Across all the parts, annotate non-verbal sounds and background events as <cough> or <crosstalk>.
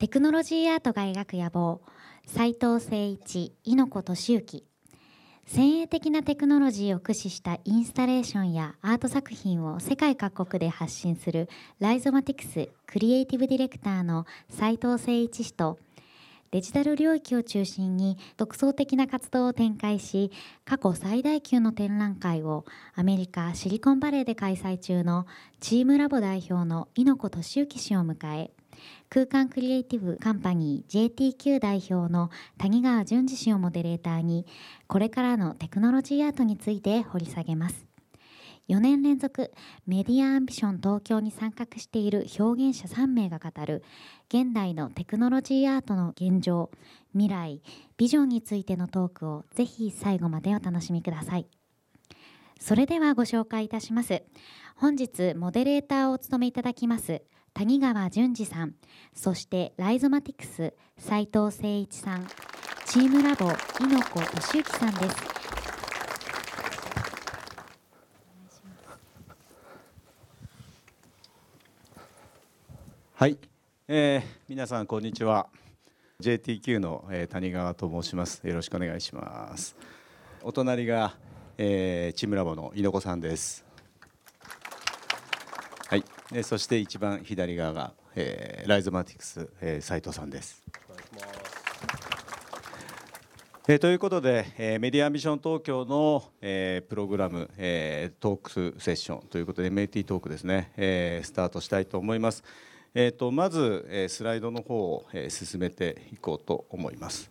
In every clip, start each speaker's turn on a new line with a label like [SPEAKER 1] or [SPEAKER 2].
[SPEAKER 1] テクノロジーアートが描く野望。斉藤誠一猪子俊之先鋭的なテクノロジーを駆使したインスタレーションやアート作品を世界各国で発信するライゾマティクスクリエイティブディレクターの斉藤誠一氏とデジタル領域を中心に独創的な活動を展開し過去最大級の展覧会をアメリカ・シリコンバレーで開催中のチームラボ代表の猪子俊之氏を迎え空間クリエイティブカンパニー JTQ 代表の谷川淳二氏をモデレーターにこれからのテクノロジーアートについて掘り下げます。4年連続メディアアンビション東京に参画している表現者3名が語る現代のテクノロジーアートの現状未来ビジョンについてのトークをぜひ最後までお楽しみください。それではご紹介いたします。本日モデレーターをお務めいただきます谷川淳二さんそしてライゾマティクス斉藤誠一さんチームラボ猪子俊之さんです。
[SPEAKER 2] はい、えー、皆さんこんにちは。JTQ の、えー、谷川と申します。よろしくお願いします。お隣が、えー、チームラボの猪子さんです。えそして一番左側が、えー、ライゾマティクス、えー、斉藤さんです。えー、ということで、えー、メディアアンビション東京の、えー、プログラム、えー、トークセッションということで MAT トークですね、えー、スタートしたいと思います。えーと、まず、えー、スライドの方を、えー、進めていこうと思います。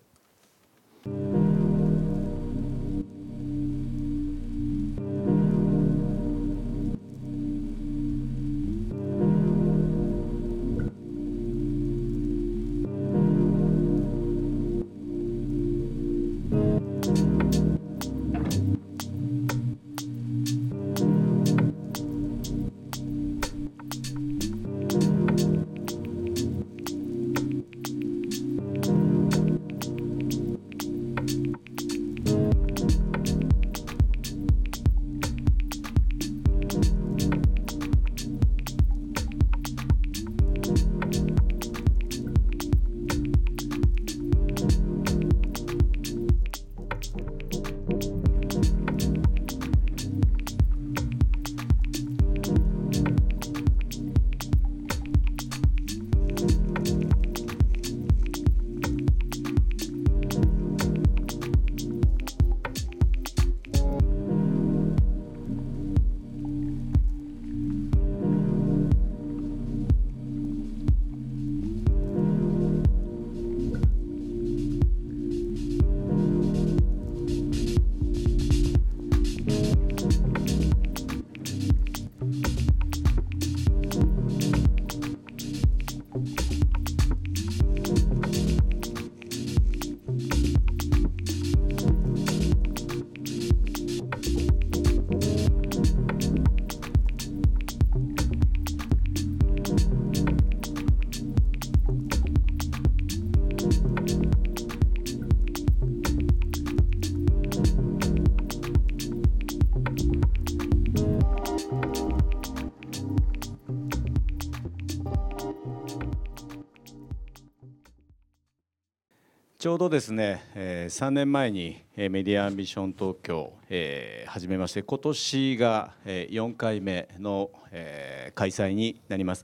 [SPEAKER 2] ちょうどですね、えー、3年前に、えー、メディアアンビション東京、えー、始めまして今年が、えー、4回目の、えー、開催になります、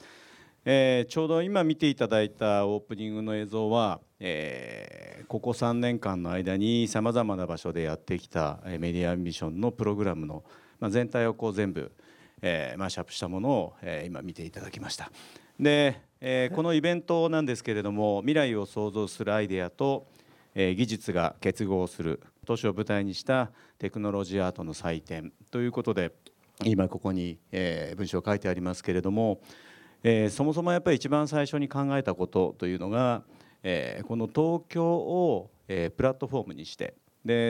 [SPEAKER 2] えー、ちょうど今見ていただいたオープニングの映像は、えー、ここ3年間の間にさまざまな場所でやってきたメディアアンビションのプログラムの、まあ、全体をこう全部、えー、マッシュアップしたものを、えー、今見ていただきました。でえー、このイベントなんですけれども未来を創造するアイデアと、えー、技術が結合する都市を舞台にしたテクノロジーアートの祭典ということで今ここに、文章を書いてありますけれども、そもそもやっぱり一番最初に考えたことというのが、この東京を、プラットフォームにして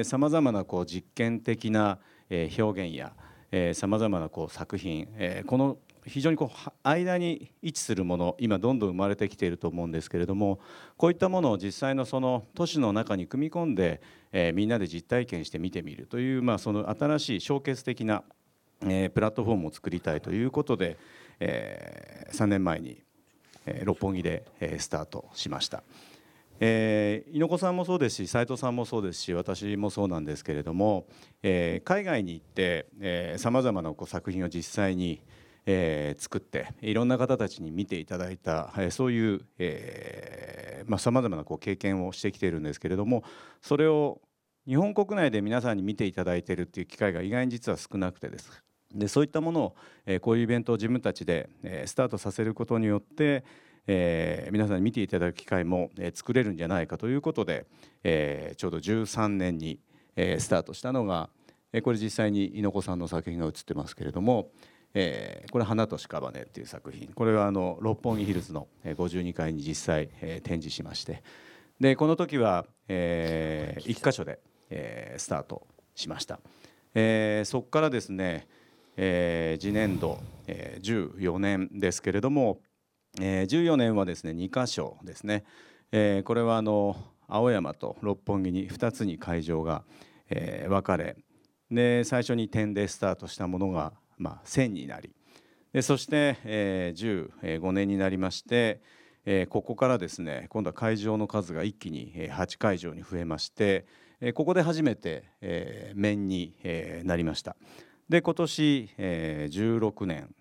[SPEAKER 2] さまざまなこう実験的な、表現やさまざまなこう作品、この非常にこう間に位置するもの今どんどん生まれてきていると思うんですけれどもこういったものを実際のその都市の中に組み込んで、えー、みんなで実体験して見てみるという、まあ、その新しいショーケース的な、えー、プラットフォームを作りたいということで、えー、3年前にえー、六本木で、えー、スタートしました。えー、猪子さんもそうですし斉藤さんもそうですし私もそうなんですけれども、えー、海外に行ってさまざまなこう作品を実際に、えー、作っていろんな方たちに見ていただいた、えー、そういうさまざ、まなこう経験をしてきているんですけれどもそれを日本国内で皆さんに見ていただいているっていう機会が意外に実は少なくてです。でそういったものを、えー、こういうイベントを自分たちで、えー、スタートさせることによって、えー、皆さんに見ていただく機会も、えー、作れるんじゃないかということで、えー、ちょうど13年に、えー、スタートしたのが、えー、これ実際に猪子さんの作品が映ってますけれども、えー、これ「花と屍」っていう作品。これはあの六本木ヒルズの52階に実際、えー、展示しまして。でこの時は、えー、1箇所で、えー、スタートしました、えー、そこからですね、えー、次年度、えー、14年ですけれども、えー、14年はですね2箇所ですね、えー、これはあの青山と六本木に2つに会場が、えー、分かれ。で最初に点でスタートしたものがまあ、1000になり。でそして、えー、15年になりまして、えー、ここからですね今度は会場の数が一気に8会場に増えまして、えー、ここで初めて、えー、面に、えー、なりました。で今年、えー、16年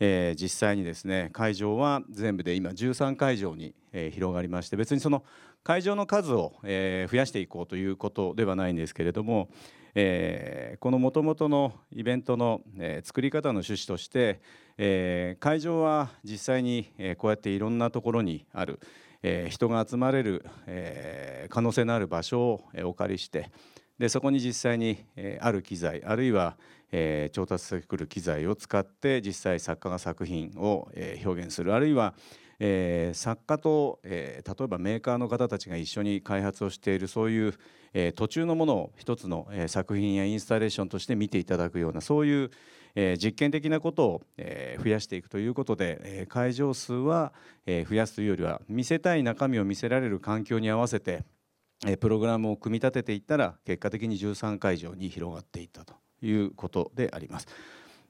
[SPEAKER 2] えー、実際にですね会場は全部で今13会場に、えー、広がりまして別にその会場の数を、えー、増やしていこうということではないんですけれども、えー、このもともとのイベントの、えー、作り方の趣旨として、えー、会場は実際に、え、こうやっていろんなところにある、え、人が集まれる、え、可能性のある場所を、え、お借りしてでそこに実際に、え、ある機材あるいは、え、調達してくる機材を使って実際作家が作品を、え、表現するあるいは、えー、作家と、えー、例えばメーカーの方たちが一緒に開発をしているそういう、えー、途中のものを一つの、えー、作品やインスタレーションとして見ていただくようなそういう、えー、実験的なことを、えー、増やしていくということで、えー、会場数は、えー、増やすというよりは見せたい中身を見せられる環境に合わせて、えー、プログラムを組み立てていったら結果的に13会場に広がっていったということであります。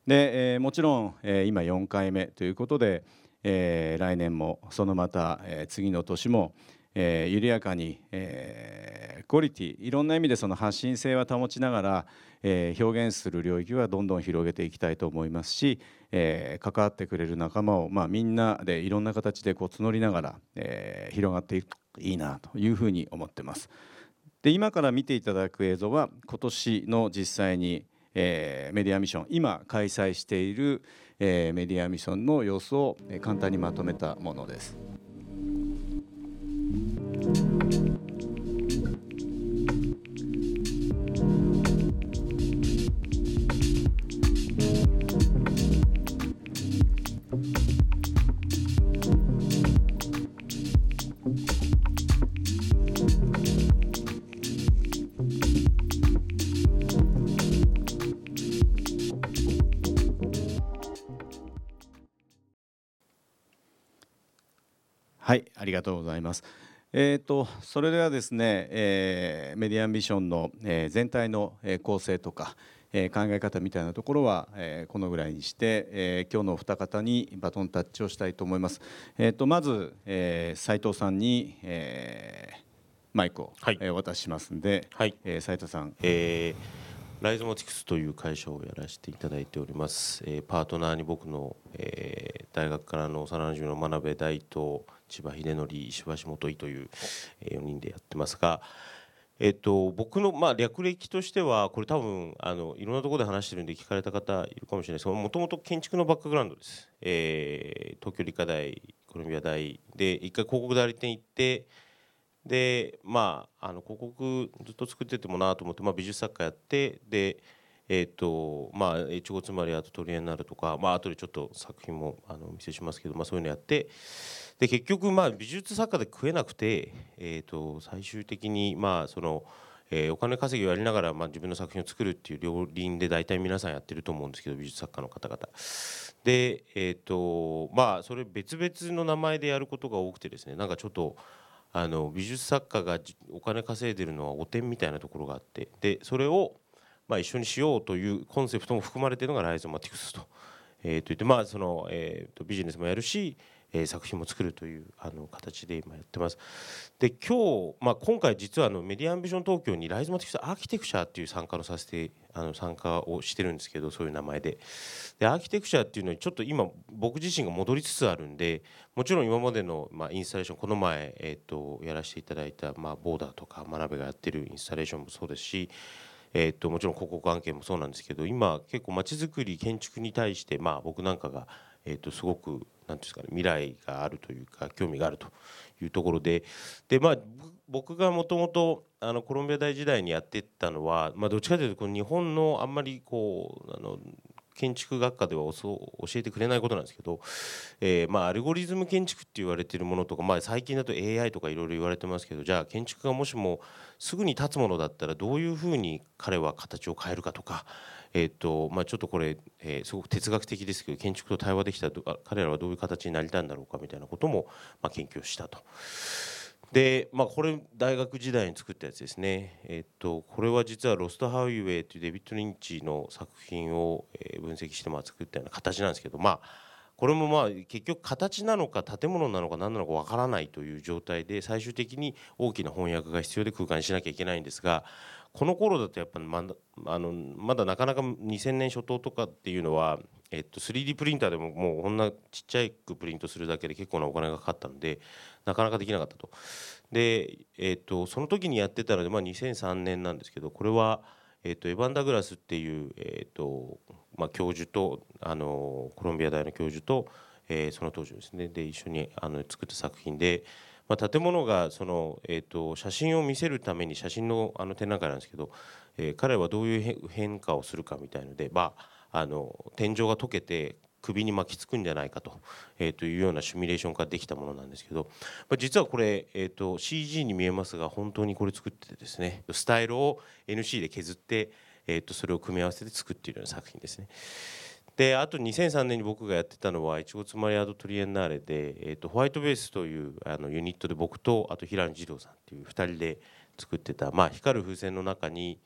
[SPEAKER 2] で、えー、もちろん、えー、今4回目ということで、えー、来年もそのまた、えー、次の年も、えー、緩やかに、えー、クオリティいろんな意味でその発信性は保ちながら、えー、表現する領域はどんどん広げていきたいと思いますし、えー、関わってくれる仲間を、まあ、みんなでいろんな形でこう募りながら、えー、広がっていくといいなというふうに思ってます。で今から見ていただく映像は今年の実際に、えー、メディアミッション今開催している、えー、メディアミッションの様子を簡単にまとめたものです。はいありがとうございます。えーと、それではですね、えー、メディアアンビションの、えー、全体の、えー、構成とか、えー、考え方みたいなところは、えー、このぐらいにして、えー、今日のお二方にバトンタッチをしたいと思います。えーと、まず、えー、斉藤さんに、えー、マイクを、はい、えー、お渡ししますんで、はいえー、斉藤さん。
[SPEAKER 3] えーライズモティクスという会社をやらせていただいております、えー、パートナーに僕の、えー、大学からの幼馴染の真鍋大と千葉秀則石橋元井という、えー、4人でやってますが、えっと、僕の、まあ、略歴としてはこれ多分あのいろんなところで話してるんで聞かれた方いるかもしれないですけどもともと建築のバックグラウンドです、えー、東京理科大コロンビア大で一回広告代理店行ってでまああの広告ずっと作っててもなと思って、まあ、美術作家やってでえーとまあ、越後つまりあとトリエンナルとか、まあ後でちょっと作品もあのお見せしますけど、まあ、そういうのやってで結局、まあ、美術作家で食えなくて、えー、と最終的に、まあそのえー、お金稼ぎをやりながら、まあ、自分の作品を作るっていう両輪で大体皆さんやってると思うんですけど美術作家の方々。で、えーとまあ、それ別々の名前でやることが多くてですねなんかちょっと。あの美術作家がお金稼いでるのは汚点みたいなところがあってでそれをまあ一緒にしようというコンセプトも含まれているのがライゾマティクスと,、えー、といってまあその、えー、とビジネスもやるし、え作品も作るというあの形で今やってます。で今日、まあ、今回実はあのメディアアンビション東京にライズマティクスアーキテクチャっていう参加のさせてあの参加をしてるんですけどそういう名前ででアーキテクチャっていうのにちょっと今僕自身が戻りつつあるんでもちろん今までの、まあ、インスタレーションこの前、えーと、やらせていただいた、まあ、ボーダーとか学べがやってるインスタレーションもそうですしえー、ともちろん広告案件もそうなんですけど今結構まちづくり建築に対してまあ僕なんかがえー、とすごくなんですかね未来があるというか興味があるというところで。で、まあ、僕がもともとコロンビア大時代にやってたのは、まあ、どっちかというとこの日本のあんまりこうあの建築学科では教えてくれないことなんですけど、えー、まあアルゴリズム建築って言われてるものとか、まあ、最近だと AI とかいろいろ言われてますけどじゃあ建築がもしもすぐに立つものだったらどういうふうに彼は形を変えるかとか、えーとまあ、ちょっとこれ、えー、すごく哲学的ですけど建築と対話できたら彼らはどういう形になりたいんだろうかみたいなことも、まあ、研究したと。で、まあ、これ大学時代に作ったやつですね、えっと、これは実は「ロスト・ハウイウェイ」というデビッド・リンチの作品を分析してまあ作ったような形なんですけどまあこれもまあ結局形なのか建物なのか何なのかわからないという状態で最終的に大きな翻訳が必要で空間にしなきゃいけないんですがこの頃だとやっぱまだあのまだなかなか2000年初頭とかっていうのは、えっと、3D プリンターでももうこんなちっちゃいくプリントするだけで結構なお金がかかったのでなかなかできなかったと。で、えっと、その時にやってたので、まあ、2003年なんですけどこれは、えっと、エヴァンダグラスっていう、えっとまあ、教授とあのコロンビア大の教授と、えー、その当時ですねで一緒にあの作った作品で。まあ、建物がその、えーと、写真を見せるために写真のあの展覧会なんですけど、えー、彼はどういう変化をするかみたいので、まあ、あの天井が溶けて首に巻きつくんじゃないかと,、えー、というようなシミュレーションができたものなんですけど、まあ、実はこれ、えーと、CG に見えますが本当にこれ作っててですねスタイルを NC で削って、えー、とそれを組み合わせて作っているような作品ですね。であと2003年に僕がやってたのはいちごつまりアートトリエンナーレで、えーと、ホワイトベースというあのユニットで僕とあと平野児童さんっていう2人で作ってた、まあ、光る風船の中に、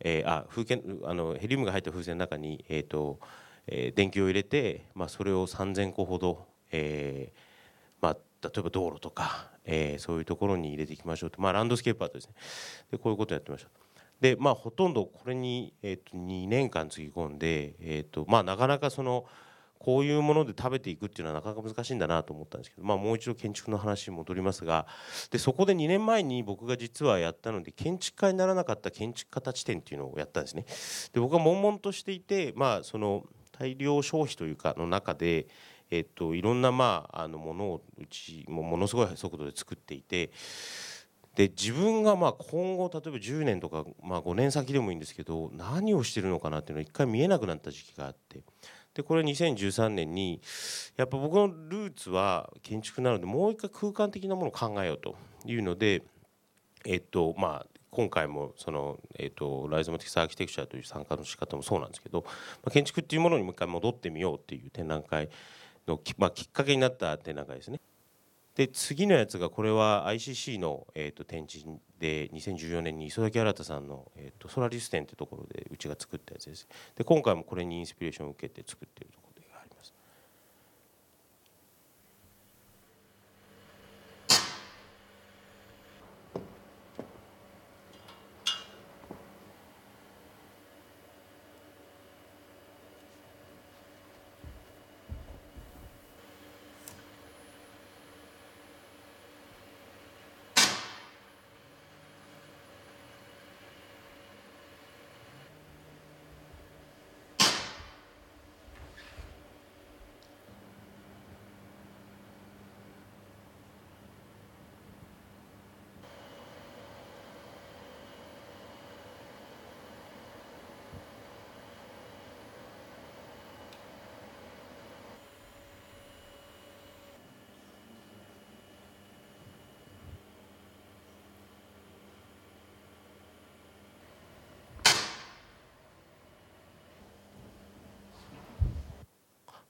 [SPEAKER 3] えー、あ風あのヘリウムが入った風船の中に、えーとえー、電球を入れて、まあ、それを3,000個ほど、えーまあ、例えば道路とか、えー、そういうところに入れていきましょうと、まあ、ランドスケーパーとですねでこういうことをやってました。でまあほとんどこれに、えー、と2年間つぎ込んで、えーとまあ、なかなかそのこういうもので食べていくっていうのはなかなか難しいんだなと思ったんですけど、まあ、もう一度建築の話に戻りますがでそこで2年前に僕が実はやったので建築家にならなかった建築家たち展っていうのをやったんですね。で僕は悶々としていて、まあ、その大量消費というかの中で、えっと、いろんなまああのものをうちもものすごい速度で作っていて。で自分がまあ今後例えば10年とかまあ5年先でもいいんですけど何をしてるのかなっていうのが一回見えなくなった時期があってでこれ2013年にやっぱ僕のルーツは建築なのでもう一回空間的なものを考えようというのでえっとまあ今回もその、えーと、ライズマティクスアーキテクチャという参加の仕方もそうなんですけど、ま、建築っていうものにもう一回戻ってみようっていう展覧会の,、ま、きっかけになった展覧会ですね。で次のやつがこれは ICC の、えーと、展示で2014年に磯崎新さんの、えーと、ソラリス展ってところでうちが作ったやつです。で今回もこれにインスピレーションを受けて作っているところ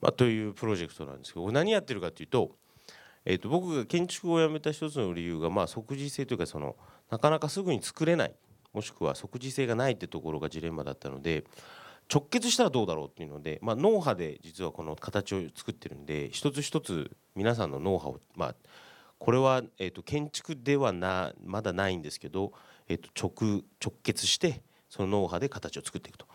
[SPEAKER 3] まあ、というプロジェクトなんですけど何やってるかというと,、えー、と僕が建築を辞めた一つの理由がまあ即時性というかそのなかなかすぐに作れないもしくは即時性がないってところがジレンマだったので直結したらどうだろうっていうので、まあ、脳波で実はこの形を作ってるんで一つ一つ皆さんの脳波を、まあ、これは、えー、と建築ではなまだないんですけど、えー、と直直結してその脳波で形を作っていくと。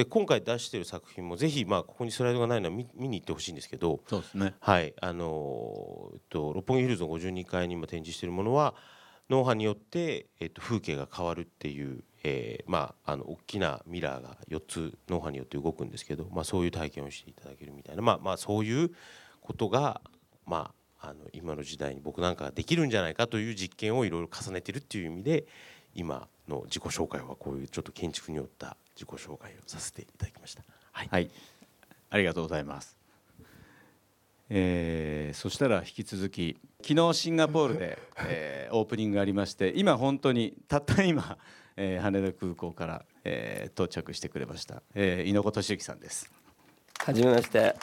[SPEAKER 3] で今回出している作品もぜひ、まあ、ここにスライドがないのは見見に行ってほしいんですけど
[SPEAKER 2] そうですね。
[SPEAKER 3] はい。あのーえっと六本木ヒルズの52階に今展示しているものは脳波によって、えっと、風景が変わるっていう、えーまあ、あの大きなミラーが4つ脳波によって動くんですけど、まあ、そういう体験をしていただけるみたいな、まあまあ、そういうことが、まあ、あの今の時代に僕なんかができるんじゃないかという実験をいろいろ重ねてるっていう意味で今の自己紹介はこういうちょっと建築によった自己紹介をさせていただきました。はい
[SPEAKER 2] はいありがとうございますえーそしたら引き続き昨日シンガポールで、<laughs> えーオープニングがありまして今本当にたった今、えー羽田空港から、えー到着してくれました、えー猪子俊之さんです
[SPEAKER 4] はじめまして。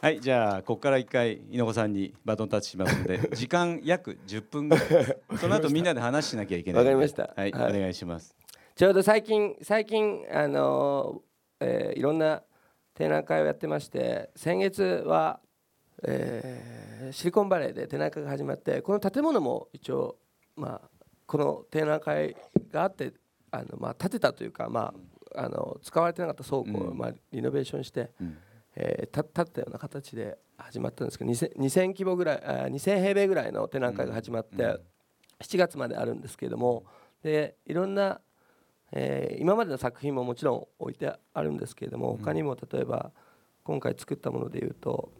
[SPEAKER 2] はいじゃあここから一回猪子さんにバトンタッチしますので <laughs> 時間約10分ぐらい。その後みんなで話しなきゃいけない
[SPEAKER 4] わかりました。
[SPEAKER 2] はい、
[SPEAKER 4] はい。
[SPEAKER 2] お願いします。
[SPEAKER 4] ちょうど最近最近あのーえーいろんな展覧会をやってまして、先月は、えーシリコンバレーで展覧会が始まって、この建物も一応まあこの展覧会があってあのまあ建てたというかまああの使われてなかった倉庫を
[SPEAKER 2] うん。
[SPEAKER 4] まあリノベーションして。
[SPEAKER 2] うん
[SPEAKER 4] えー、た建ったような形で始まったんですけど 2000, 2000規模ぐらいあー2000平米ぐらいの展覧会が始まって、
[SPEAKER 2] うん
[SPEAKER 4] 7月まであるんですけれどもでいろんな、えー今までの作品ももちろん置いてあるんですけれども他にも例えば今回作ったものでいうと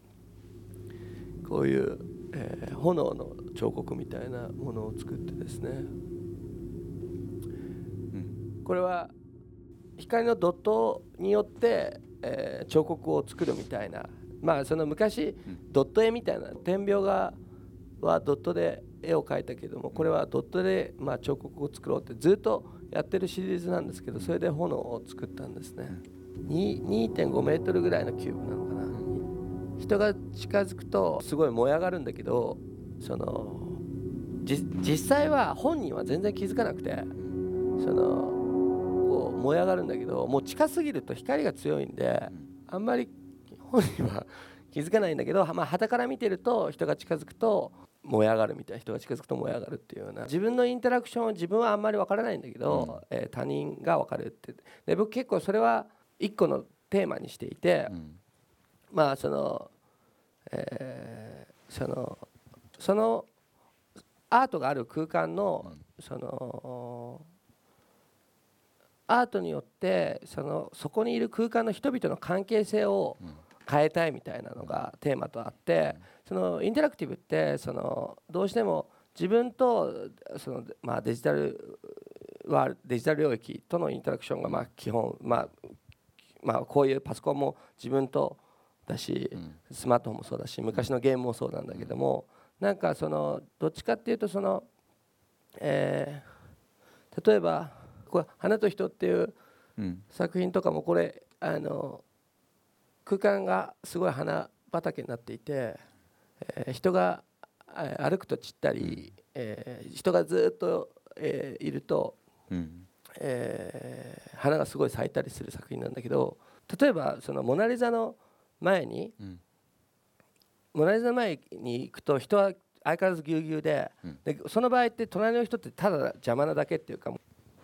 [SPEAKER 4] こういう、えー炎の彫刻みたいなものを作ってですね。これは光のドットによって、えー彫刻を作るみたいな。まあその昔ドット絵みたいな点描画はドットで絵を描いたけどもこれはドットでまあ彫刻を作ろうってずっとやってるシリーズなんですけどそれで炎を作ったんですね。に2.5メートルぐらいのキューブなのかな。人が近づくとすごい燃え上がるんだけどそのじ実際は本人は全然気づかなくてそのこう燃え上がるんだけどもう近すぎると光が強いんであんまり本人は気づかないんだけどまあ傍から見てると人が近づくと燃え上がるみたいな人が近づくと燃え上がるっていうような。自分のインタラクションを自分はあんまり分からないんだけど、えー他人が分かるって。で僕結構それは一個のテーマにしていて、
[SPEAKER 2] うん。
[SPEAKER 4] まあその、えーそのそのアートがある空間の、そのアートによってそのそこにいる空間の人々の関係性を変えたいみたいなのがテーマとあってそのインタラクティブってそのどうしても自分とその、まあ、デジタルはデジタル領域とのインタラクションがまあ基本、まあまあ、こういうパソコンも自分とだし、スマートフォンもそうだし昔のゲームもそうなんだけどもなんかそのどっちかっていうとその、えー例えばこれ「花と人」っていう
[SPEAKER 2] うん。
[SPEAKER 4] 作品とかもこれあの空間がすごい花畑になっていて、えー人があ歩くと散ったり、えー人がずっと、えーいると
[SPEAKER 2] うん。
[SPEAKER 4] えー花がすごい咲いたりする作品なんだけど例えばその「モナ・リザ」の前に
[SPEAKER 2] うん「
[SPEAKER 4] モナ・リザ」の前に行くと人は相変わらずぎゅうぎゅうで,、
[SPEAKER 2] うん。
[SPEAKER 4] でその場合って隣の人ってただ邪魔なだけっていうか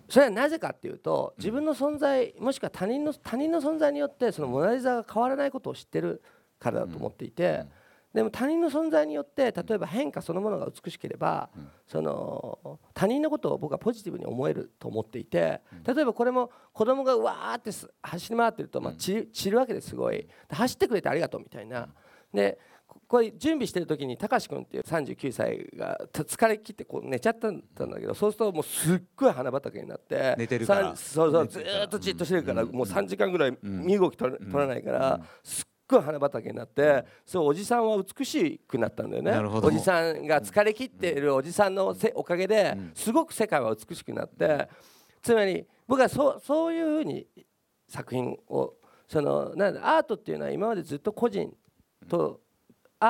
[SPEAKER 4] それはなぜかっていうと自分の存在もしくは他人の他人の存在によってその「モナ・リザ」が変わらないことを知ってるからだと思っていて。でも他人の存在によって例えば変化そのものが美しければ、その他人のことを僕はポジティブに思えると思っていて例えばこれも子供がうわーってす走り回ってると、まあ、散散るわけですごい。で走ってくれてありがとうみたいな。でここれ準備してる時にたかし君っていう39歳がた疲れ切ってこう寝ちゃったんだけどそうするともうすっごい花畑になって
[SPEAKER 2] 寝てるから。
[SPEAKER 4] そうそうずっとじっとしてるから、
[SPEAKER 2] うん。
[SPEAKER 4] もう3時間ぐらい身動き取らないから、
[SPEAKER 2] うん。
[SPEAKER 4] すっごい花畑になって、そうおじさんは美しくなったんだよね。おじさんが疲れ切っているおじさんのせおかげで
[SPEAKER 2] うん。
[SPEAKER 4] すごく世界は美しくなってつまり僕はそうそういうふうに作品をそのなんだアートっていうのは今までずっと個人と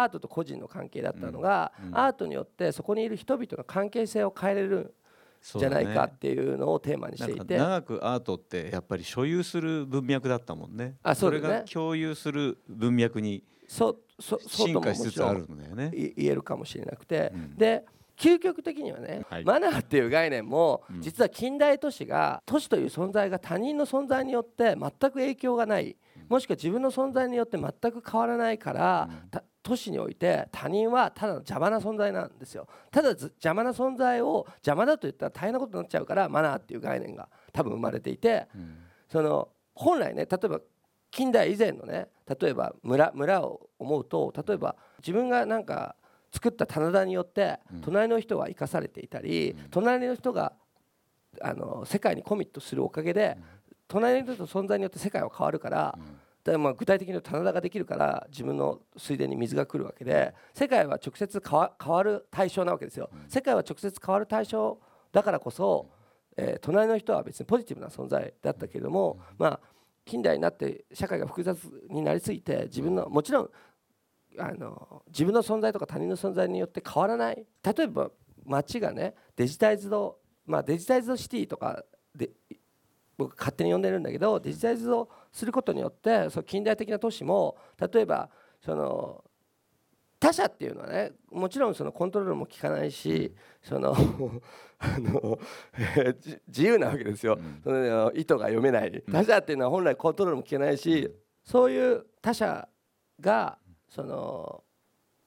[SPEAKER 4] アートと個人の関係だったのが、アートによってそこにいる人々の関係性を変えれるじゃないかっていうのをテーマにしていて、
[SPEAKER 2] 長くアートってやっぱり所有する文脈だったもんね。
[SPEAKER 4] あそうね。
[SPEAKER 2] れが共有する文脈に進化しつつあるんだよね。
[SPEAKER 4] 言えるかもしれなくて、
[SPEAKER 2] うん。
[SPEAKER 4] で究極的にはね、
[SPEAKER 2] はい。
[SPEAKER 4] マナーっていう概念も
[SPEAKER 2] うん。
[SPEAKER 4] 実は近代都市が都市という存在が他人の存在によって全く影響がない。もしくは自分の存在によって全く変わらないから、
[SPEAKER 2] うん。
[SPEAKER 4] た都市において他人はただの邪魔な存在なんですよ。ただず邪魔な存在を邪魔だと言ったら大変なことになっちゃうからマナーっていう概念が多分生まれていて
[SPEAKER 2] うん。
[SPEAKER 4] その本来ね例えば近代以前のね例えば村村を思うと例えば自分がなんか作った棚田によって
[SPEAKER 2] うん。
[SPEAKER 4] 隣の人が生かされていたり、
[SPEAKER 2] うん。
[SPEAKER 4] 隣の人があの世界にコミットするおかげで、隣の人の存在によって世界は変わるから、
[SPEAKER 2] うん
[SPEAKER 4] だからまあ具体的に棚田ができるから自分の水田に水が来るわけで世界は直接変わ変わる対象なわけですよ、
[SPEAKER 2] うん。
[SPEAKER 4] 世界は直接変わる対象だからこそ、えー隣の人は別にポジティブな存在だったけれども、まあ近代になって社会が複雑になりすぎて自分のもちろんあの自分の存在とか他人の存在によって変わらない。例えば街がねデジタイズド、まあ、デジタイズドシティとかで僕勝手に呼んでるんだけどデジタイズドすることによってその近代的な都市も例えばその他者っていうのはねもちろんそのコントロールも効かないしその <laughs> あのじ自由なわけですよ、
[SPEAKER 2] うん。
[SPEAKER 4] その意図が読めない。他者っていうのは本来コントロールも効かないし、そういう他者がその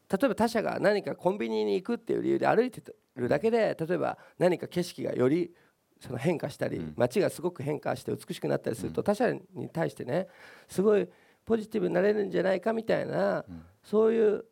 [SPEAKER 4] 例えば他者が何かコンビニに行くっていう理由で歩いてるだけで例えば何か景色がよりその変化したり
[SPEAKER 2] うん。
[SPEAKER 4] 街がすごく変化して美しくなったりすると
[SPEAKER 2] うん。
[SPEAKER 4] 他者に対してねすごいポジティブになれるんじゃないかみたいな
[SPEAKER 2] うん。
[SPEAKER 4] そういう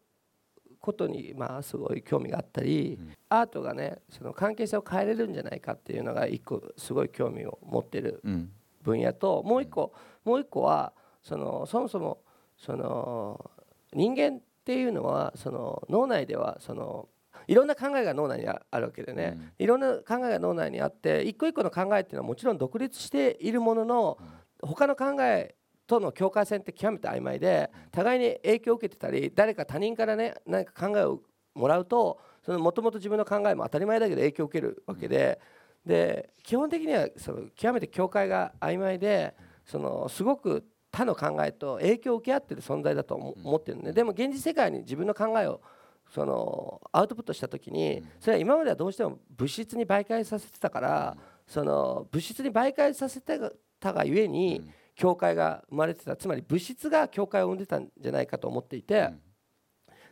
[SPEAKER 4] ことにまあすごい興味があったり
[SPEAKER 2] うん。
[SPEAKER 4] アートがねその関係性を変えれるんじゃないかっていうのが一個すごい興味を持ってる
[SPEAKER 2] うん。
[SPEAKER 4] 分野ともう一個もう一個はそのそもそもその人間っていうのはその脳内ではそのいろんな考えが脳内にああるわけでね、いろんな考えが脳内にあって一個一個の考えっていうのはもちろん独立しているものの他の考えとの境界線って極めて曖昧で互いに影響を受けてたり誰か他人からね何か考えをもらうとそのもともと自分の考えも当たり前だけど影響を受けるわけでで基本的にはその極めて境界が曖昧でそのすごく他の考えと影響を受け合ってる存在だと思思ってるね。でも現実世界に自分の考えをそのアウトプットした時にそれは今まではどうしても物質に媒介させてたからその物質に媒介させてたがゆえに境界が生まれてた。つまり物質が境界を生んでたんじゃないかと思っていて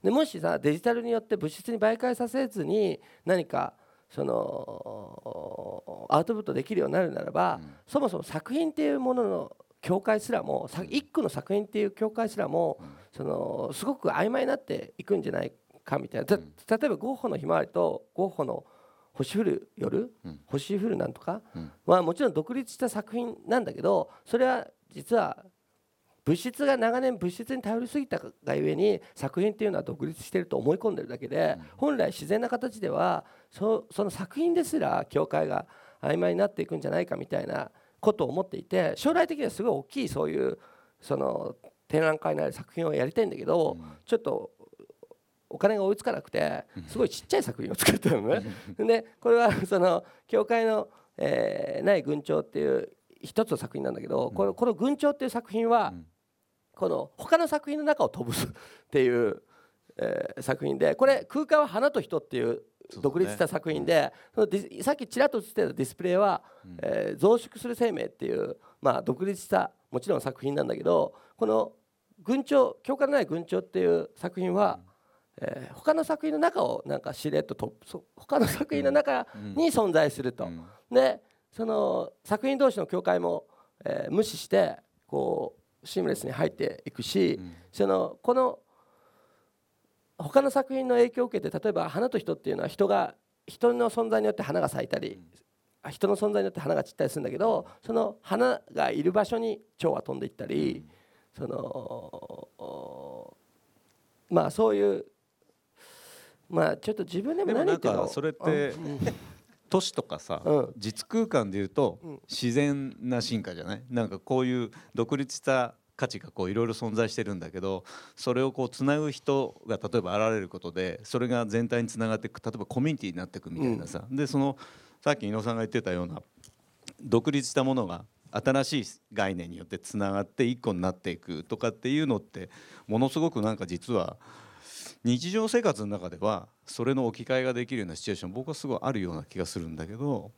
[SPEAKER 4] でもしさデジタルによって物質に媒介させずに何かそのアウトプットできるようになるならば、そもそも作品っていうものの境界すらもさ一個の作品っていう境界すらも、そのすごく曖昧になっていくんじゃないかみたいな。た例えばゴッホの「ひまわり」とゴッホの「星降る夜」
[SPEAKER 2] うん。
[SPEAKER 4] 星降るなんとか
[SPEAKER 2] うん。
[SPEAKER 4] はもちろん独立した作品なんだけどそれは実は物質が長年物質に頼りすぎたがゆえに作品っていうのは独立してると思い込んでるだけで、本来自然な形ではそその作品ですら境界が曖昧になっていくんじゃないかみたいなことを思っていて将来的にはすごい大きいそういうその展覧会のある作品をやりたいんだけど、ちょっとお金が追いつかなくてすごいちっちゃい作品を作ったのね。でこれは <laughs> その教会の、えーない群青っていう一つの作品なんだけど、このこの群青っていう作品は、
[SPEAKER 2] うん。
[SPEAKER 4] この他の作品の中を飛ぶ <laughs> っていう、えー作品でこれ空間は花と人っていう独立した作品でそのディさっきちらっと映ってたディスプレイは、えー増殖する生命っていう、まあ、独立したもちろん作品なんだけどこの群青教科のない群青っていう作品は、えー他の作品の中をなんかしれっととそ他の作品の中に存在すると。
[SPEAKER 2] うん。
[SPEAKER 4] でその作品同士の境界も、えー無視してこうシームレスに入っていくし、
[SPEAKER 2] うん。
[SPEAKER 4] そのこの他の作品の影響を受けて例えば花と人っていうのは人が人の存在によって花が咲いたり、人の存在によって花が散ったりするんだけどその花がいる場所に蝶は飛んでいったり、そのおまあそういうまあちょっと自分でも何言ってるの？
[SPEAKER 2] かそれって都市とかさ、
[SPEAKER 4] うん。
[SPEAKER 2] 実空間でいうと
[SPEAKER 4] うん。
[SPEAKER 2] 自然な進化じゃない？なんかこういう独立した価値がこういろいろ存在してるんだけどそれをこうつなぐ人が例えば現れることでそれが全体につながっていく例えばコミュニティになっていくみたいなさ、でそのさっき井野さんが言ってたような独立したものが新しい概念によってつながって一個になっていくとかっていうのってものすごくなんか実は日常生活の中ではそれの置き換えができるようなシチュエーション僕はすごいあるような気がするんだけど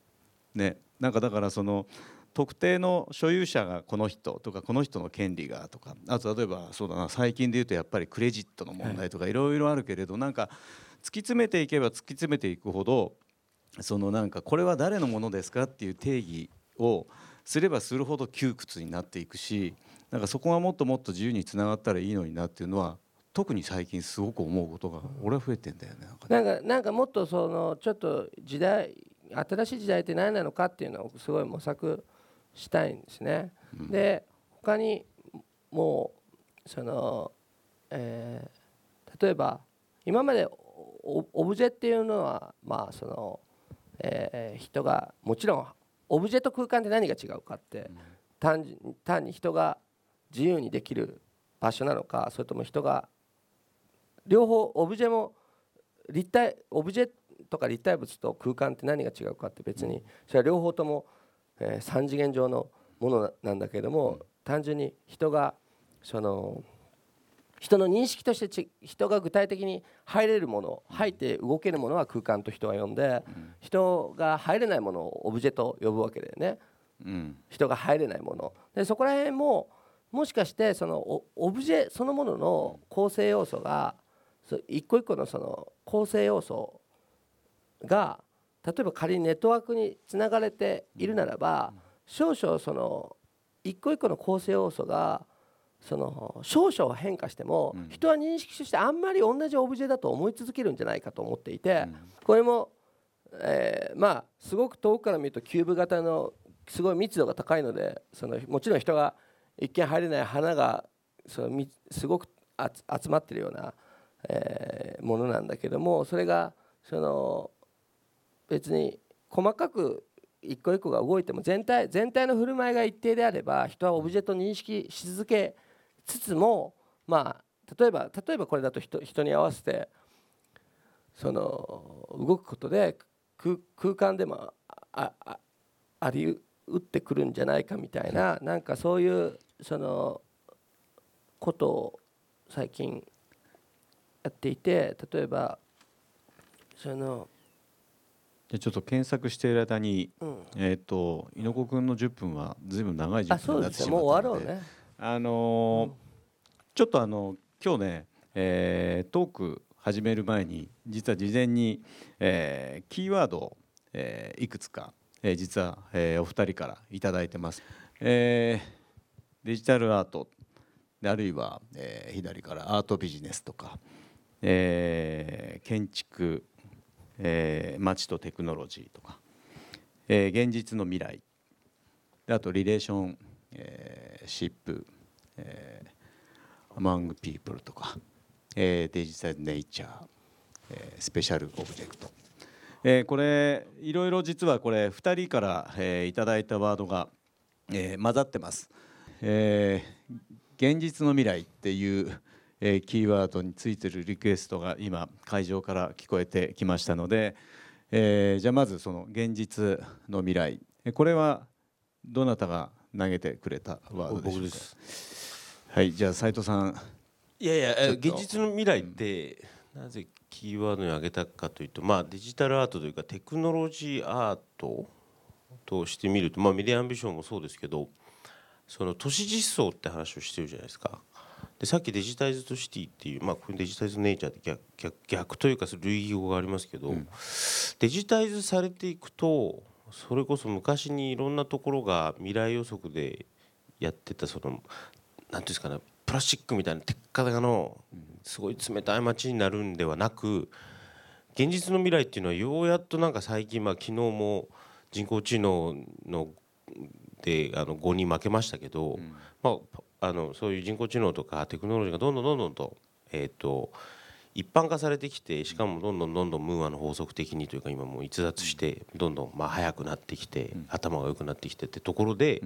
[SPEAKER 2] ねなんかだからその特定の所有者がこの人とかこの人の権利がとかあと例えばそうだな最近で言うとやっぱりクレジットの問題とかいろいろあるけれどなんか突き詰めていけば突き詰めていくほどそのなんかこれは誰のものですかっていう定義をすればするほど窮屈になっていくしなんかそこがもっともっと自由につながったらいいのになっていうのは特に最近すごく思うことが俺は増えてんだよね。
[SPEAKER 4] なんかなんかもっとそのちょっと時代新しい時代って何なのかっていうのをすごい模索したいんですね。うん、で他にもうその、えー、例えば今までオブジェっていうのはまあその、えー、人がもちろんオブジェと空間って何が違うかって単単に人が自由にできる場所なのかそれとも人が両方オブジェも立体オブジェとか立体物と空間って何が違うかって別にそれは両方ともえー、3次元上のものなんだけれども、単純に人がその人の認識として人が具体的に入れるもの入って動けるものは空間と人は呼んで、人が入れないものをオブジェと呼ぶわけだよね、うん、人が入れないもの。でそこら辺ももしかしてそのオブジェそのものの構成要素が一個一個のその構成要素が例えば仮にネットワークにつながれているならば少々その一個一個の構成要素がその少々変化しても人は認識としてあんまり同じオブジェだと思い続けるんじゃないかと思っていてこれもえまあすごく遠くから見るとキューブ型のすごい密度が高いのでそのもちろん人が一見入れない花がそのすごく集まってるようなえものなんだけどもそれがその別に細かく一個一個が動いても全体全体の振る舞いが一定であれば人はオブジェと認識し続けつつもまあ例えば例えばこれだと人人に合わせてその動くことで空間でもああありうってくるんじゃないかみたいななんかそういうそのことを最近やっていて例えばその
[SPEAKER 2] じゃちょっと検索している間に、うん、えっ、ー、と猪子君の10分はずいぶん長い10分になってしまったので、ね、あのーうん、ちょっとあの今日ね、えー、トーク始める前に実は事前に、えー、キーワードを、えー、いくつか、えー、実は、えー、お二人から頂いてます。えー、デジタルアートあるいは、えー、左からアートビジネスとか、えー、建築えー、街とテクノロジーとか、えー、現実の未来。あと relation、えー、 ship、えー、 among people とか、えー、デジタルネイチャー、えー、 special object、えー、これいろいろ実はこれ2人から、えー、いただいたワードが、えー、混ざってます、えー、現実の未来っていうえキーワードについてるリクエストが今会場から聞こえてきましたので、えー、じゃあまずその現実の未来。これはどなたが投げてくれたワードでしょうか？はいじゃあ斉藤さん。
[SPEAKER 3] いやいや現実の未来ってなぜキーワードに挙げたかというとまあデジタルアートというかテクノロジーアートとしてみるとまあメディアアンビションもそうですけどその都市実装って話をしてるじゃないですかでさっきデジタイズドシティっていう、まあ、これデジタイズネイチャーって逆逆逆というか類義語がありますけど、うん、デジタイズされていくとそれこそ昔にいろんなところが未来予測でやってたその何ていうんですかねプラスチックみたいな鉄火のすごい冷たい街になるんではなく現実の未来っていうのはようやっとなんか最近まあ昨日も人工知能のであの5に負けましたけど、うん、まああのそういう人工知能とかテクノロジーがどんどんどんどんと,、えーと、一般化されてきてしかもどんどんどんどんムーアの法則的にというか今もう逸脱してどんどんまあ速くなってきて、頭が良くなってきてってところで、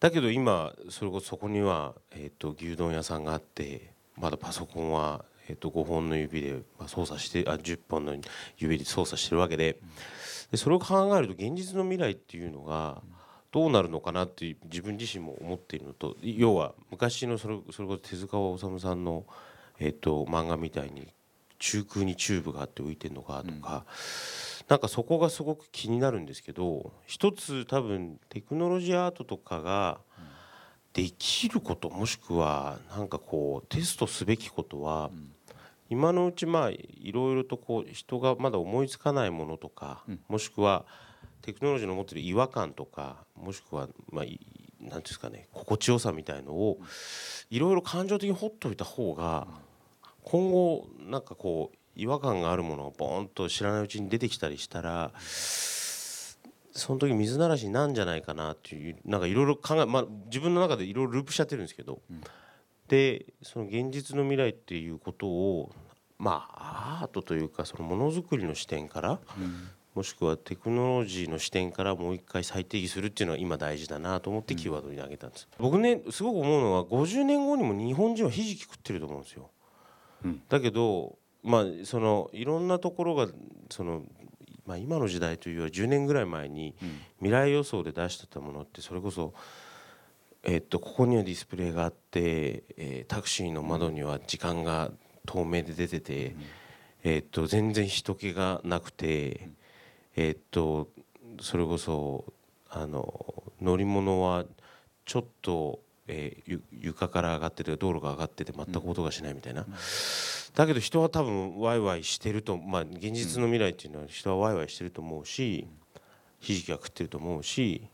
[SPEAKER 3] だけど今それこそそこには、えー、と牛丼屋さんがあってまだパソコンは、えー、と5本の指で操作してあ10本の指で操作してるわけで。でそれを考えると現実の未来っていうのがどうなるのかなって自分自身も思っているのと要は昔のそれそれこそ手塚治虫さんの、えっと漫画みたいに中空にチューブがあって浮いてるのかとか、なんかそこがすごく気になるんですけど一つ多分テクノロジーアートとかができることもしくはなんかこうテストすべきことは、今のうちまあいろいろとこう人がまだ思いつかないものとか、もしくはテクノロジーの持ってる違和感とかもしくはまあていうんですかね心地よさみたいのをいろいろ感情的にほっといた方が今後なんかこう違和感があるものがボーンと知らないうちに出てきたりしたらその時水ならしになんじゃないかなっていうなんかいろいろ考え、まあ、自分の中でいろいろループしちゃってるんですけど、でその現実の未来っていうことをまあアートというかそのものづくりの視点から、もしくはテクノロジーの視点からもう一回再定義するっていうのが今大事だなと思ってキーワードに挙げたんです、僕ねすごく思うのは50年後にも日本人はひじき食ってると思うんですよ、だけどまあそのいろんなところがそのまあ今の時代というより10年ぐらい前に未来予想で出してたものってそれこそえっとここにはディスプレイがあって、えータクシーの窓には時間が透明で出てて、えっと全然人気がなくて、えっとそれこそあの乗り物はちょっと、えーゆ床から上がってて道路が上がってて全く音がしないみたいな、だけど人は多分ワイワイしてるとまあ現実の未来っていうのは人はワイワイしてると思うしひじきが食ってると思うし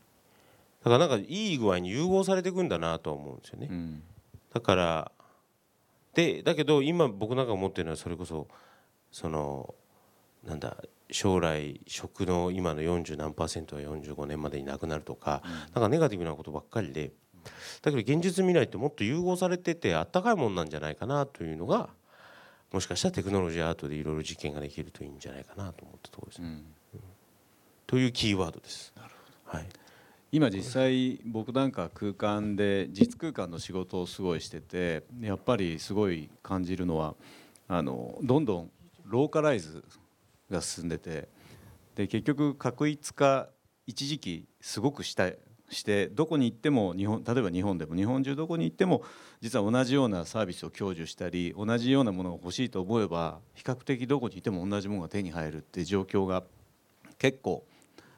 [SPEAKER 3] だからなんかいい具合に融合されていくんだなとは思うんですよね。
[SPEAKER 2] うん。
[SPEAKER 3] だからでだけど今僕なんか思ってるのはそれこそそのなんだ将来食の今の40何パーセントは45年までになくなるとか、なんかネガティブなことばっかりで。だけど現実未来ってもっと融合されててあったかいもんなんじゃないかなというのがもしかしたらテクノロジーアートでいろいろ実験ができるといいんじゃないかなと思ったところです、ねというキーワードです。はい。
[SPEAKER 2] 今実際僕なんか空間で実空間の仕事をすごいしててやっぱりすごい感じるのはあのどんどんローカライズが進んでてで結局確一化一時期すごくしたしてどこに行っても日本例えば日本でも日本中どこに行っても実は同じようなサービスを享受したり同じようなものが欲しいと思えば比較的どこにいても同じものが手に入るっていう状況が結構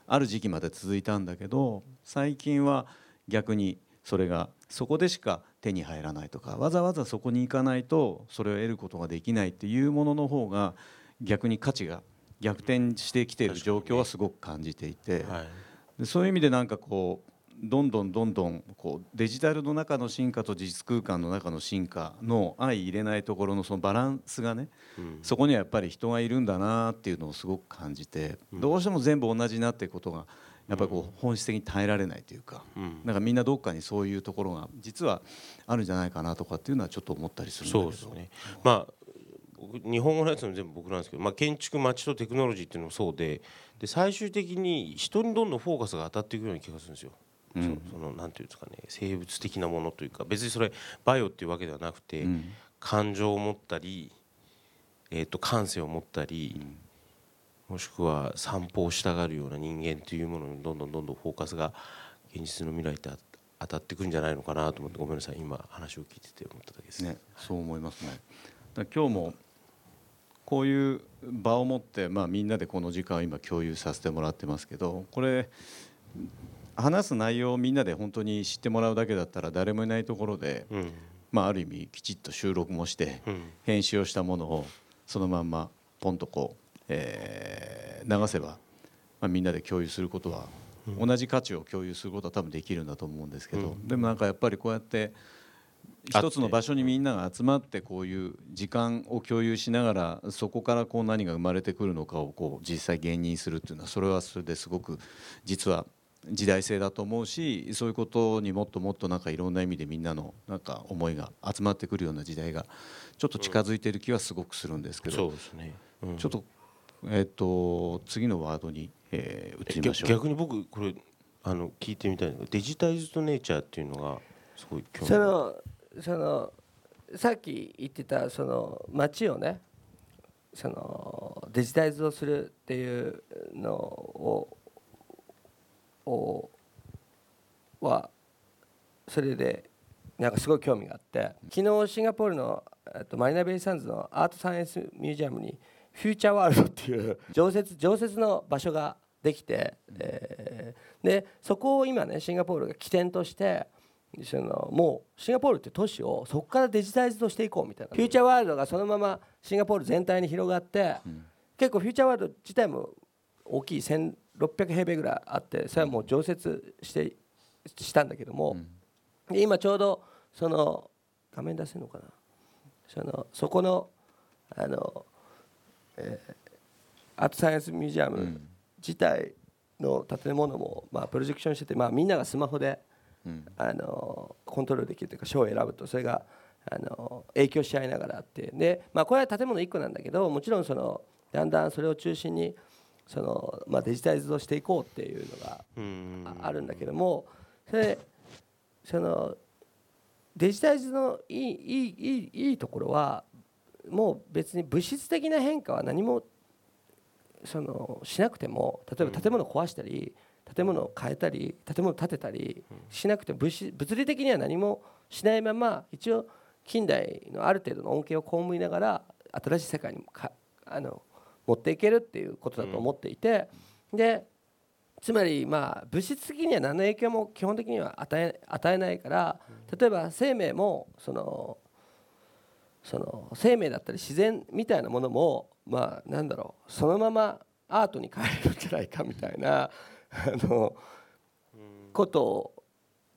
[SPEAKER 2] ある時期まで続いたんだけど最近は逆にそれがそこでしか手に入らないとかわざわざそこに行かないとそれを得ることができないっていうものの方が逆に価値が逆転してきている状況はすごく感じていて
[SPEAKER 3] はい。
[SPEAKER 2] でそういう意味でなんかこうどんどんどんどんこうデジタルの中の進化と実空間の中の進化の相入れないところのそのバランスがね
[SPEAKER 3] うん。
[SPEAKER 2] そこにはやっぱり人がいるんだなっていうのをすごく感じて、どうしても全部同じになっていくことがやっぱりこう本質的に耐えられないというか、
[SPEAKER 3] うん。
[SPEAKER 2] なんかみんなどっかにそういうところが実はあるんじゃないかなとかっていうのはちょっと思ったりするんだけど。
[SPEAKER 3] ね。まあ僕日本語のやつも全部僕なんですけど、まあ、建築街とテクノロジーっていうのもそうでで最終的に人にどんどんフォーカスが当たっていくような気がするんですよ。そそのなんていうんですかね生物的なものというか別にそれバイオっていうわけではなくて、
[SPEAKER 2] うん
[SPEAKER 3] 感情を持ったり、えー、と感性を持ったり、もしくは散歩をしたがるような人間というものにどんどんどんどんフォーカスが現実の未来ってあ当たってくるんじゃないのかなと思ってごめんなさい今話を聞いてて思っただけです。
[SPEAKER 2] ね、そう思いますね。今日もこういう場を持って、まあ、みんなでこの時間を今共有させてもらってますけどこれ話す内容をみんなで本当に知ってもらうだけだったら誰もいないところで、
[SPEAKER 3] うん。
[SPEAKER 2] まあ、ある意味きちっと収録もして
[SPEAKER 3] うん。
[SPEAKER 2] 編集をしたものをそのまんまポンとこう、えー流せば、まあ、みんなで共有することは同じ価値を共有することは多分できるんだと思うんですけど、
[SPEAKER 3] うん。
[SPEAKER 2] でもなんかやっぱりこうやって一つの場所にみんなが集まってこういう時間を共有しながらそこからこう何が生まれてくるのかをこう実際現認するっていうのはそれはそれですごく実は時代性だと思うしそういうことにもっともっとなんかいろんな意味でみんなのなんか思いが集まってくるような時代がちょっと近づいている気はすごくするんですけど、
[SPEAKER 3] そうですね、うん。
[SPEAKER 2] ちょっと,、えっと次のワードに、えー、移りましょう。
[SPEAKER 3] 逆に僕これあの聞いてみたいのがデジタイズドネイチャーっていうのがすごい興味。
[SPEAKER 4] そのそのさっき言ってたその街をねそのデジタイズをするっていうのををはそれでなんかすごい興味があって昨日シンガポールのえっとマリナベイサンズのアートサイエンスミュージアムにフューチャーワールドっていう <laughs> 常設常設の場所ができて、えーでそこを今ねシンガポールが起点としてそのもうシンガポールって都市をそこからデジタイズとしていこうみたいな。フューチャーワールドがそのままシンガポール全体に広がって、結構フューチャーワールド自体も大きい1600平米ぐらいあってそれはもう常設してしたんだけども、で今ちょうどその画面出せるのかな？そのそこのあの、えーアートサイエンスミュージアム自体の建物も、まあ、プロジェクションしてて、まあ、みんながスマホで、あのコントロールできるというか賞を選ぶとそれがあの影響し合いながらあって。で、まあ、これは建物1個なんだけどもちろんそのだんだんそれを中心にその、まあ、デジタイズをしていこうっていうのが
[SPEAKER 3] うん。
[SPEAKER 4] ああるんだけどもそれそのデジタイズのいいいいいいいいところはもう別に物質的な変化は何もそのしなくても例えば建物を壊したり建物を変えたり建物を建てたりしなくても物質物理的には何もしないまま一応近代のある程度の恩恵を被りながら新しい世界にかあの持っていけるっていうことだと思っていてでつまりまあ物質的には何の影響も基本的には与え与えないから例えば生命もそのその生命だったり自然みたいなものもまあなんだろうそのままアートに変えるんじゃないかみたいなあのことを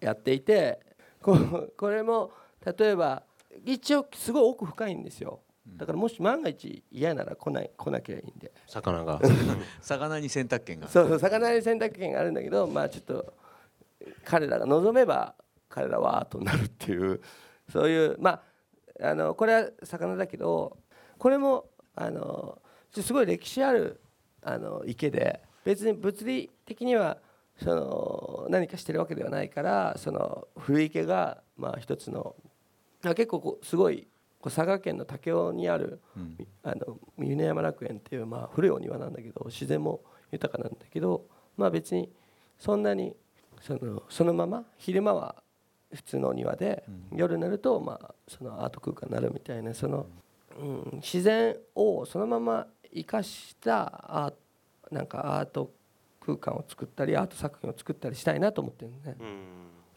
[SPEAKER 4] やっていてここれも例えば一応すごい奥深いんですよ。だからもし万が一嫌なら来ない来なきゃいいんで。
[SPEAKER 3] 魚が。<laughs>
[SPEAKER 2] 魚に選択権が。
[SPEAKER 4] そうそう魚に選択権があるんだけどまあちょっと彼らが望めば彼らはアートになるっていうそういうまああのこれは魚だけどこれもあのすごい歴史あるあの池で別に物理的にはその何かしてるわけではないからその古池がまあ一つのあ結構こうすごい佐賀県の武雄にある、あの峰山楽園っていうまあ古いお庭なんだけど自然も豊かなんだけどまあ別にそんなにそのそのまま昼間は普通のお庭で、夜になるとまあそのアート空間になるみたいなその、うん、自然をそのまま生かしたアーなんかアート空間を作ったりアート作品を作ったりしたいなと思ってるね。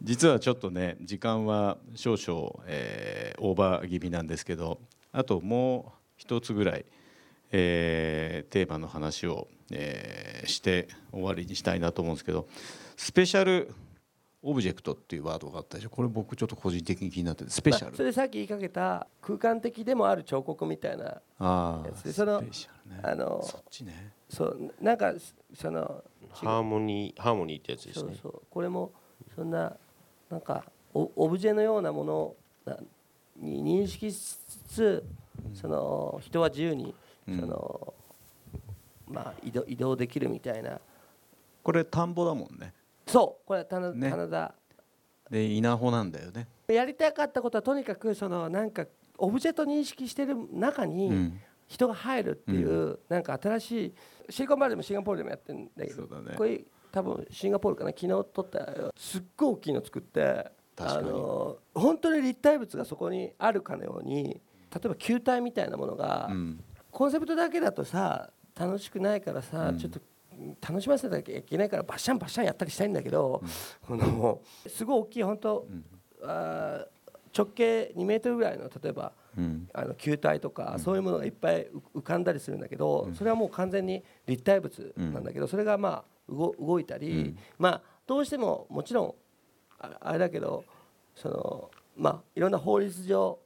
[SPEAKER 2] 実はちょっとね時間は少々、えーオーバー気味なんですけどあともう一つぐらい、えーテーマの話を、えーして終わりにしたいなと思うんですけどスペシャルオブジェクトっていうワードがあったでしょ？これ僕ちょっと個人的に気になっててスペシャル。
[SPEAKER 4] まあそれさっき言いかけた空間的でもある彫刻みたいな
[SPEAKER 2] ああ
[SPEAKER 4] やつでその
[SPEAKER 2] スペシャルね。
[SPEAKER 4] あの
[SPEAKER 2] そっちね。
[SPEAKER 4] そうなんかその
[SPEAKER 3] ハーモニーハーモニーってやつですね。
[SPEAKER 4] そうそう。これもそんななんかオオブジェのようなものなに認識しつつその人は自由にその、まあ移動移動できるみたいな。
[SPEAKER 2] これ田んぼだもんね。
[SPEAKER 4] そう。これは棚,、
[SPEAKER 2] ね。
[SPEAKER 4] 棚田
[SPEAKER 2] で稲穂なんだよね。
[SPEAKER 4] やりたかったことはとにかくそのなんかオブジェと認識してる中に、
[SPEAKER 2] うん
[SPEAKER 4] 人が入るっていう、なんか新しいシリコンバレーでもシンガポールでもやってるんだけど
[SPEAKER 2] ね。
[SPEAKER 4] これ多分シンガポールかな昨日撮ったよすっごい大きいの作ってあの本当に立体物がそこにあるかのように例えば球体みたいなものが、
[SPEAKER 2] うん。
[SPEAKER 4] コンセプトだけだとさ楽しくないからさ、
[SPEAKER 2] うん。
[SPEAKER 4] ちょっと楽しませなきゃいけないからバッシャンバッシャンやったりしたいんだけど、このすごい大きい本当、あー直径2メートルぐらいの例えば
[SPEAKER 2] うん
[SPEAKER 4] あの球体とか、そういうものがいっぱい浮浮かんだりするんだけど、それはもう完全に立体物なんだけど、それがまあ動動いたり、まあどうしてももちろんああれだけどそのまあいろんな法律上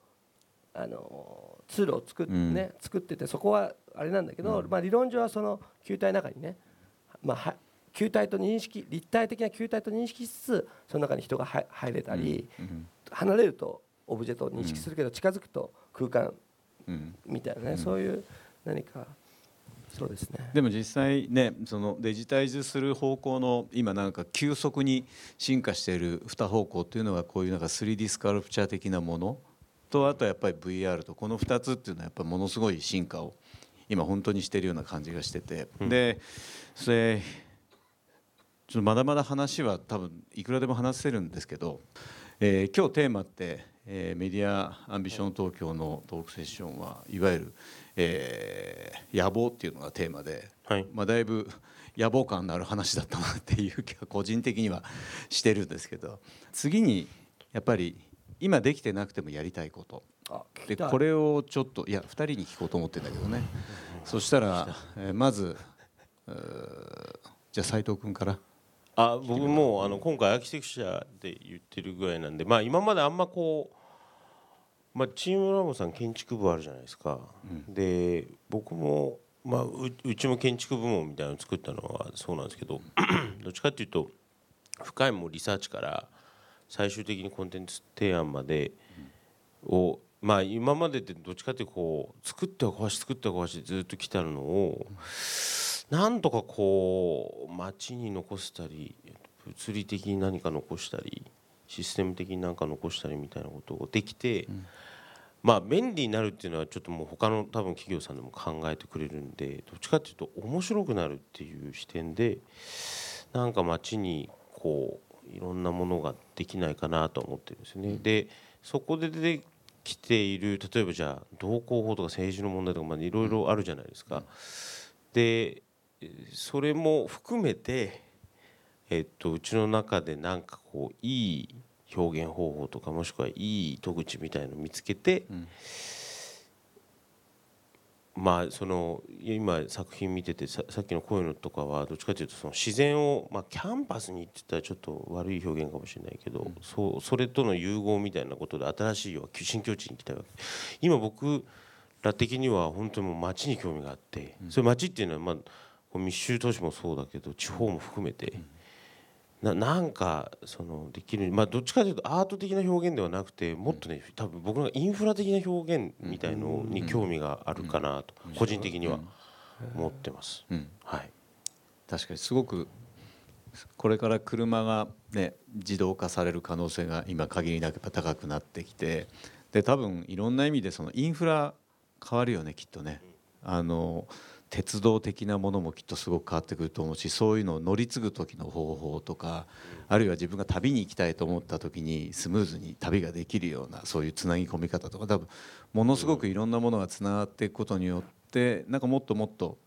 [SPEAKER 4] あの通路を作ってね、作っててそこはあれなんだけど、まあ理論上はその球体の中にね、まあは球体と認識立体的な球体と認識しつつその中に人が入入れたり、離れるとオブジェと認識するけど、近づくと空間
[SPEAKER 2] うん
[SPEAKER 4] みたいなね、そういう何かそうですね。
[SPEAKER 2] でも実際ねそのデジタイズする方向の今なんか急速に進化している2方向っていうのはこういうなんか 3D スカルプチャー的なもの。とあとやっぱり VR とこの2つっていうのはやっぱりものすごい進化を今本当にしてるような感じがしてて、でそれちょっとまだまだ話は多分いくらでも話せるんですけど、えー今日テーマって、えーメディアアンビション東京のトークセッションはいわゆる、えー野望っていうのがテーマで、
[SPEAKER 3] はい。
[SPEAKER 2] まあ、だいぶ野望感のある話だったなっていう気は個人的にはしてるんですけど次にやっぱり今できてなくてもやりたいこと。
[SPEAKER 4] あ聞きたい。
[SPEAKER 2] でこれをちょっといや2人に聞こうと思ってるんだけどね。そしたら、えーまずじゃあ斉藤君から。
[SPEAKER 3] あ僕もうあの今回アーキテクチャで言ってるぐらいなんで、まあ、今まであんまこう、まあ、チームラボさん建築部あるじゃないですか、で僕も、まあ、ううちも建築部門みたいなのを作ったのはそうなんですけど <coughs> どっちかっていうと深いもうリサーチから最終的にコンテンツ提案までを、まあ、今までってどっちかっていうとこう作っては壊し作っては壊しずっと来たのをなんとかこう街に残したり物理的に何か残したりシステム的に何か残したりみたいなことができて、まあ便利になるっていうのはちょっともう他の多分企業さんでも考えてくれるんでどっちかっていうと面白くなるっていう視点でなんか街にこういろんなものができないかなと思ってるんですよね。でそこで出てきている例えばじゃあ道交法とか政治の問題とかまあいろいろあるじゃないですか。でえーそれも含めて、えっと、うちの中でなんかこういい表現方法とかもしくはいい糸口みたいのを見つけて、
[SPEAKER 2] ん。
[SPEAKER 3] まあその今作品見ててささっきのこういうのとかはどっちかというとその自然を、まあ、キャンパスにって言ったらちょっと悪い表現かもしれないけど、そうそれとの融合みたいなことで新しい要は新境地に行きたいわけ。今僕ら的には本当にもう街に興味があって、それ街っていうのは、まあ、密集都市もそうだけど地方も含めて、ななんかそのできる、まあ、どっちかというとアート的な表現ではなくてもっとね多分僕のインフラ的な表現みたいのに興味があるかなと個人的には思ってます。
[SPEAKER 2] うん。
[SPEAKER 3] はい。
[SPEAKER 2] 確かにすごくこれから車が、ね、自動化される可能性が今限りなく高くなってきてで多分いろんな意味でそのインフラ変わるよねきっとね。あの鉄道的なものもきっとすごく変わってくると思うしそういうのを乗り継ぐ時の方法とかあるいは自分が旅に行きたいと思った時にスムーズに旅ができるようなそういうつなぎ込み方とか多分ものすごくいろんなものがつながっていくことによってなんかもっともっと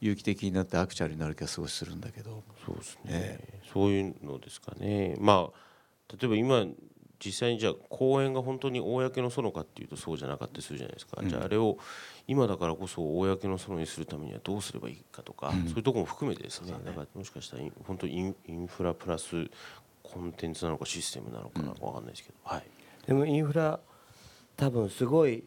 [SPEAKER 2] 有機的になってアクチュアルになる気がすごいするんだけど。
[SPEAKER 3] そうですね、そういうのですかねまあ例えば今実際にじゃあ公園が本当に公の園かっていうとそうじゃなかったりするじゃないですか、じゃああれを今だからこそ公の園にするためにはどうすればいいかとか、そういうところも含めてですねだからもしかしたらイン本当インインフラプラスコンテンツなのかシステムなのかな分かんないですけど、はい
[SPEAKER 4] でもインフラ多分すごい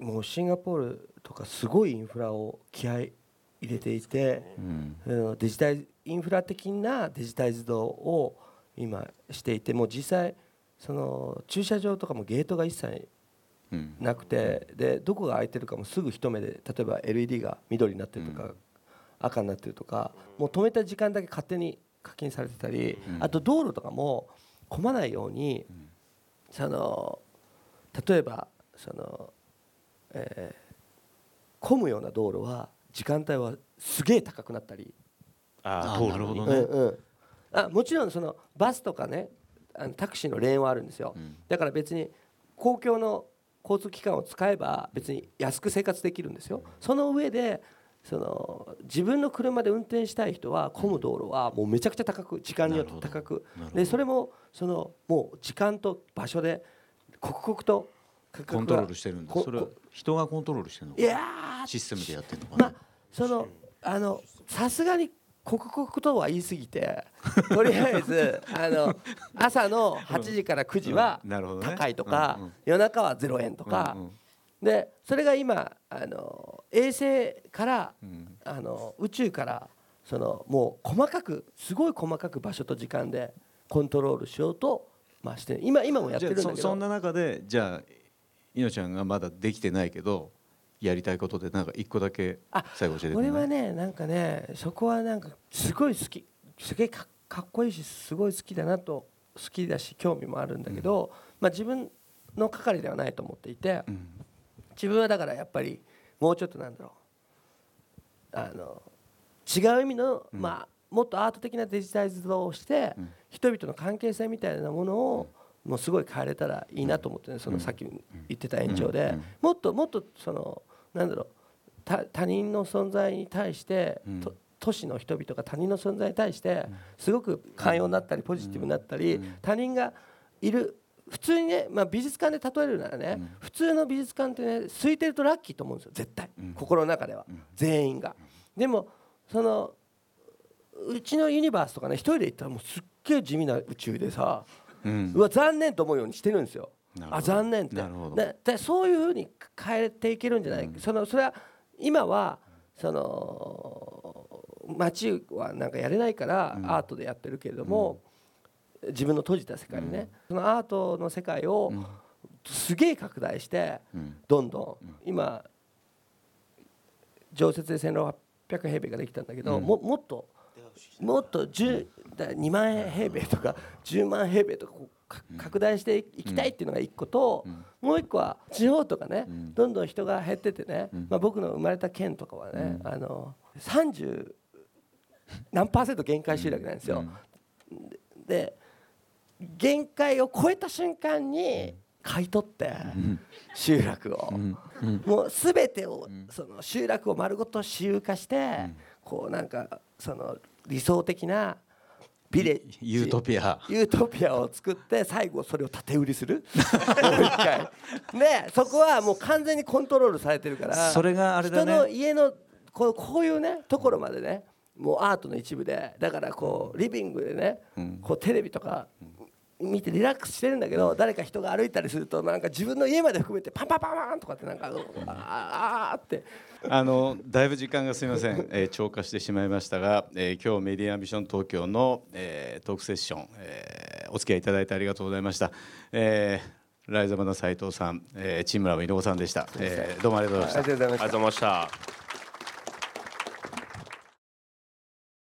[SPEAKER 4] もうシンガポールとかすごいインフラを気合い入れていて、うんデジタイインフラ的なデジタイズドを今していてもう実際その駐車場とかもゲートが一切
[SPEAKER 2] うん
[SPEAKER 4] なくてでどこが空いてるかもすぐ一目で例えば LED が緑になってるとか、赤になってるとかもう止めた時間だけ勝手に課金されてたり、あと道路とかも混まないように、その例えばその、えー混むような道路は時間帯はすげえ高くなったり、
[SPEAKER 3] あ
[SPEAKER 2] あーなるほど
[SPEAKER 4] う
[SPEAKER 2] ね
[SPEAKER 4] んうん、あもちろんそのバスとかねあのタクシーのレーンはあるんですよ、だから別に公共の交通機関を使えば別に安く生活できるんですよ。その上でその自分の車で運転したい人は混む道路はもうめちゃくちゃ高く時間によって高く。でそれもそのもう時間と場所で刻々と
[SPEAKER 2] コントロールしてるんだ。
[SPEAKER 4] こ
[SPEAKER 2] それは人がコントロールしてるのか
[SPEAKER 4] いやー
[SPEAKER 2] システムでやってるのかな？
[SPEAKER 4] まあそのあのさすがに刻々とは言い過ぎて <laughs> とりあえずあの朝の8時から9時は
[SPEAKER 2] うん。なるほどね。
[SPEAKER 4] 高いとか、
[SPEAKER 2] うんうん。
[SPEAKER 4] 夜中は0円とか、
[SPEAKER 2] うんうん。
[SPEAKER 4] でそれが今あの衛星から、
[SPEAKER 2] ん。
[SPEAKER 4] あの宇宙からそのもう細かくすごい細かく場所と時間でコントロールしようと、まあ、して今今もやってるんだけど。
[SPEAKER 2] そんな中でじゃあいのちゃんがまだできてないけどやりたいことでなんか一個だけ
[SPEAKER 4] あ
[SPEAKER 2] 最後教えて
[SPEAKER 4] 俺はねなんかねそこはなんかすごい好きすげえかかっこいいしすごい好きだなと好きだし興味もあるんだけど、まあ、自分の係ではないと思っていて、
[SPEAKER 2] ん。
[SPEAKER 4] 自分はだからやっぱりもうちょっとなんだろう。あの違う意味の、まあもっとアート的なデジタル像をして、人々の関係性みたいなものをもうすごい変えれたらいいなと思ってねそのさっき言ってた延長で、もっともっとそのなんだろう他他人の存在に対して、と都市の人々が他人の存在に対してすごく寛容になったりポジティブになったり、他人がいる普通にね、まあ、美術館で例えるならね、普通の美術館ってね空いてるとラッキーと思うんですよ絶対、心の中では、全員が。でもそのうちのユニバースとかね一人で行ったらもうすっげえ地味な宇宙でさ、
[SPEAKER 2] うん。
[SPEAKER 4] うわ残念と思うようにしてるんですよ。あ残念って。ででそういうふうに変えていけるんじゃない、そのそれは今はその街はなんかやれないからアートでやってるけれども、自分の閉じた世界ね、そのアートの世界をすげえ拡大して、どんどん、今常設で1600平米ができたんだけど、ももっともっと10だ2万平米とか10万平米とかこうか拡大していきたいっていうのが一個と、もう一個は地方とかね、どんどん人が減っててね、まあ、僕の生まれた県とかはね、あの30何パーセント限界集落なんですよ。で限界を超えた瞬間に買い取って集落を。もう全てをその集落を丸ごと私有化してこうなんかその理想的なビレ
[SPEAKER 2] ユートピア。
[SPEAKER 4] ユートピアを作って最後それを縦売りする。もう一回。でそこはもう完全にコントロールされてるから
[SPEAKER 2] それがあれだね。
[SPEAKER 4] 人の家のこうこういうねところまでねもうアートの一部でだからこうリビングでね、こうテレビとか見てリラックスしてるんだけど誰か人が歩いたりするとなんか自分の家まで含めてパンパンパンパンとかってなんかああーって。
[SPEAKER 2] あのだいぶ時間がすみません、<laughs> えー超過してしまいましたが、えー今日メディアアンビション東京の、えートークセッション、えーお付き合いいただいてありがとうございました。えーライザマの斉藤さん、えー、チームラブ井上さんでした、えーどうもありがとうございました。
[SPEAKER 4] ありがとうございました
[SPEAKER 3] ありがとうございました。